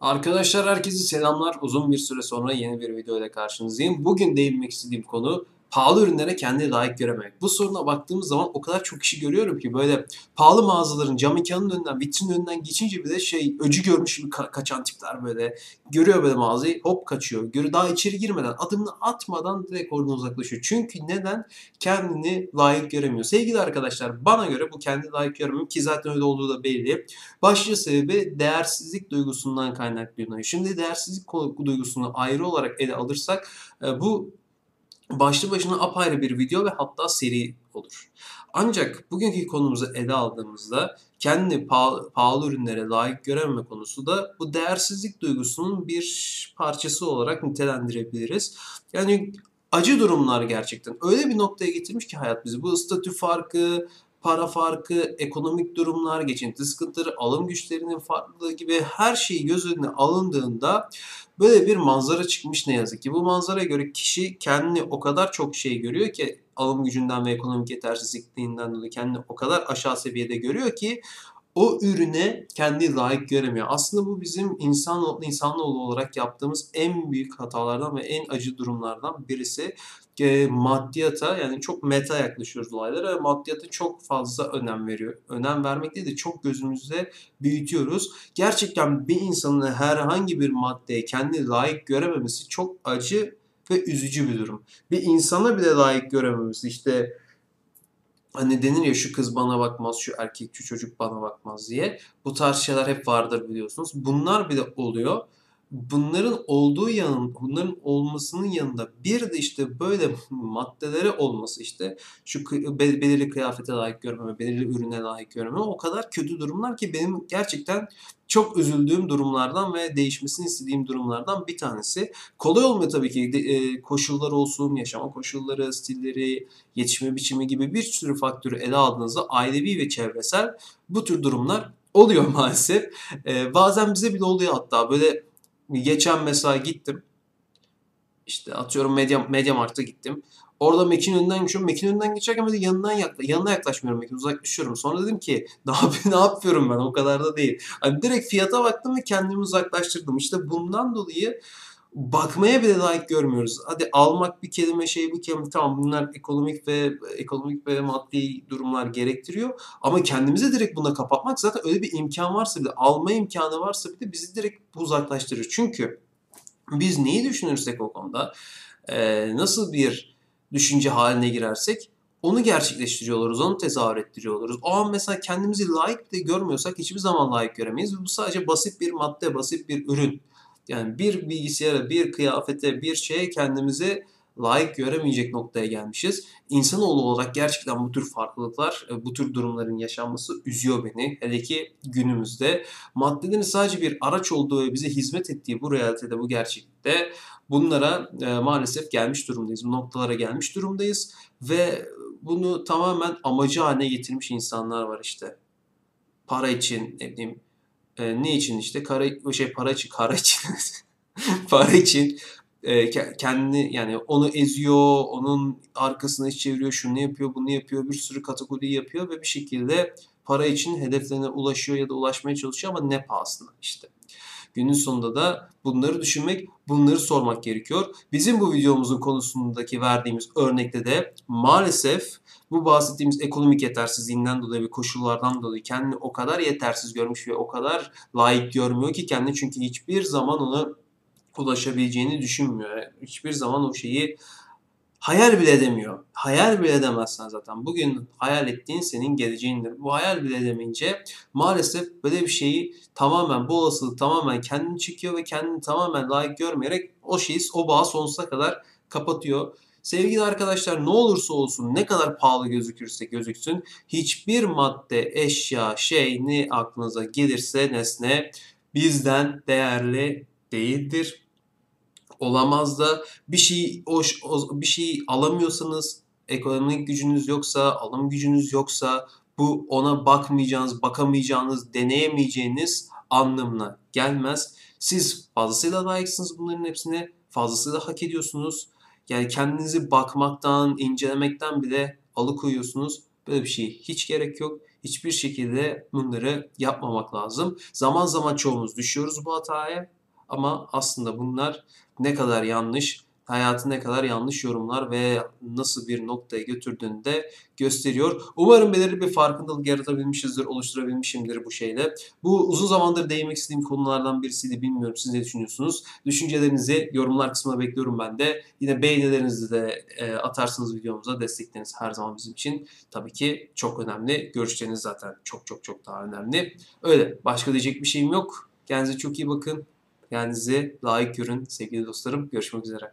Arkadaşlar herkese selamlar. Uzun bir süre sonra yeni bir video ile karşınızdayım. Bugün değinmek istediğim konu pahalı ürünlere kendi layık görememek. Bu soruna baktığımız zaman o kadar çok kişi görüyorum ki böyle pahalı mağazaların cam mekanın önünden, vitrin önünden geçince bile şey öcü görmüş gibi ka- kaçan tipler böyle görüyor böyle mağazayı hop kaçıyor. Görü daha içeri girmeden adımını atmadan direkt oradan uzaklaşıyor. Çünkü neden? Kendini layık göremiyor. Sevgili arkadaşlar bana göre bu kendi layık göremiyor ki zaten öyle olduğu da belli. Başlıca sebebi değersizlik duygusundan kaynaklanıyor. Şimdi değersizlik duygusunu ayrı olarak ele alırsak e, bu başlı başına apayrı bir video ve hatta seri olur. Ancak bugünkü konumuzu ele aldığımızda kendi pahalı, pahalı ürünlere layık görememe konusu da bu değersizlik duygusunun bir parçası olarak nitelendirebiliriz. Yani acı durumlar gerçekten öyle bir noktaya getirmiş ki hayat bizi. Bu statü farkı, para farkı, ekonomik durumlar, geçinti sıkıntıları, alım güçlerinin farklılığı gibi her şeyi göz önüne alındığında böyle bir manzara çıkmış ne yazık ki. Bu manzaraya göre kişi kendini o kadar çok şey görüyor ki alım gücünden ve ekonomik yetersizliğinden dolayı kendini o kadar aşağı seviyede görüyor ki o ürüne kendi layık göremiyor. Aslında bu bizim insan insanoğlu olarak yaptığımız en büyük hatalardan ve en acı durumlardan birisi. E, maddiyata yani çok meta yaklaşıyoruz olaylara ve maddiyata çok fazla önem veriyor. Önem vermek değil de çok gözümüzde büyütüyoruz. Gerçekten bir insanın herhangi bir maddeye kendi layık görememesi çok acı ve üzücü bir durum. Bir insana bile layık görememesi işte hani denir ya şu kız bana bakmaz, şu erkek, şu çocuk bana bakmaz diye. Bu tarz şeyler hep vardır biliyorsunuz. Bunlar bile oluyor. Bunların olduğu yanın, bunların olmasının yanında bir de işte böyle maddelere olması işte şu belirli kıyafete layık görmeme, belirli ürüne layık görmeme o kadar kötü durumlar ki benim gerçekten çok üzüldüğüm durumlardan ve değişmesini istediğim durumlardan bir tanesi. Kolay olmuyor tabii ki. De, e, koşullar olsun, yaşama koşulları, stilleri, yetişme biçimi gibi bir sürü faktörü ele aldığınızda ailevi ve çevresel bu tür durumlar oluyor maalesef. E, bazen bize bile oluyor hatta böyle geçen mesela gittim. İşte atıyorum Media, Media Markt'a gittim. Orada Mac'in önünden geçiyorum. Mac'in önünden geçerken böyle yanından yakla, yanına yaklaşmıyorum Mac'in uzaklaşıyorum. Sonra dedim ki ne, yap ne yapıyorum ben o kadar da değil. Hani direkt fiyata baktım ve kendimi uzaklaştırdım. İşte bundan dolayı bakmaya bile layık görmüyoruz. Hadi almak bir kelime şey bu kelime tamam bunlar ekonomik ve ekonomik ve maddi durumlar gerektiriyor. Ama kendimize direkt buna kapatmak zaten öyle bir imkan varsa bile alma imkanı varsa bile bizi direkt uzaklaştırır. Çünkü biz neyi düşünürsek o konuda e, nasıl bir düşünce haline girersek onu gerçekleştiriyor oluruz, onu tezahür ettiriyor oluruz. O an mesela kendimizi layık de görmüyorsak hiçbir zaman layık göremeyiz. Bu sadece basit bir madde, basit bir ürün. Yani bir bilgisayara, bir kıyafete, bir şeye kendimizi layık göremeyecek noktaya gelmişiz. İnsanoğlu olarak gerçekten bu tür farklılıklar, e, bu tür durumların yaşanması üzüyor beni. Hele ki günümüzde maddelerin sadece bir araç olduğu ve bize hizmet ettiği bu realitede, bu gerçekte bunlara e, maalesef gelmiş durumdayız. Bu noktalara gelmiş durumdayız ve bunu tamamen amacı haline getirmiş insanlar var işte. Para için, ne bileyim, e, ne için işte kara şey para için, kara için para için e, kendini yani onu eziyor, onun arkasını çeviriyor, şunu yapıyor, bunu yapıyor, bir sürü kategori yapıyor ve bir şekilde para için hedeflerine ulaşıyor ya da ulaşmaya çalışıyor ama ne pahasına işte. Günün sonunda da bunları düşünmek, bunları sormak gerekiyor. Bizim bu videomuzun konusundaki verdiğimiz örnekte de maalesef bu bahsettiğimiz ekonomik yetersizliğinden dolayı ve koşullardan dolayı kendini o kadar yetersiz görmüş ve o kadar layık görmüyor ki kendini çünkü hiçbir zaman ona ulaşabileceğini düşünmüyor. Hiçbir zaman o şeyi hayal bile edemiyor. Hayal bile edemezsen zaten. Bugün hayal ettiğin senin geleceğindir. Bu hayal bile edemeyince maalesef böyle bir şeyi tamamen bu olasılık tamamen kendini çekiyor ve kendini tamamen layık görmeyerek o şeyi o bağı sonsuza kadar kapatıyor. Sevgili arkadaşlar ne olursa olsun ne kadar pahalı gözükürse gözüksün hiçbir madde, eşya, şey ne aklınıza gelirse nesne bizden değerli değildir olamaz da bir şey o, bir şey alamıyorsanız ekonomik gücünüz yoksa, alım gücünüz yoksa bu ona bakmayacağınız, bakamayacağınız, deneyemeyeceğiniz anlamına gelmez. Siz fazlasıyla layıksınız bunların hepsine. Fazlasıyla hak ediyorsunuz. Yani kendinizi bakmaktan, incelemekten bile alıkoyuyorsunuz. Böyle bir şey hiç gerek yok. hiçbir şekilde bunları yapmamak lazım. Zaman zaman çoğumuz düşüyoruz bu hataya ama aslında bunlar ne kadar yanlış, hayatı ne kadar yanlış yorumlar ve nasıl bir noktaya götürdüğünü de gösteriyor. Umarım belirli bir farkındalık yaratabilmişizdir, oluşturabilmişimdir bu şeyle. Bu uzun zamandır değinmek istediğim konulardan birisiydi. Bilmiyorum siz ne düşünüyorsunuz? Düşüncelerinizi yorumlar kısmına bekliyorum ben de. Yine beğenilerinizi de e, atarsınız videomuza. Destekleriniz her zaman bizim için tabii ki çok önemli. Görüşleriniz zaten çok çok çok daha önemli. Öyle. Başka diyecek bir şeyim yok. Kendinize çok iyi bakın. Kendinizi layık görün sevgili dostlarım. Görüşmek üzere.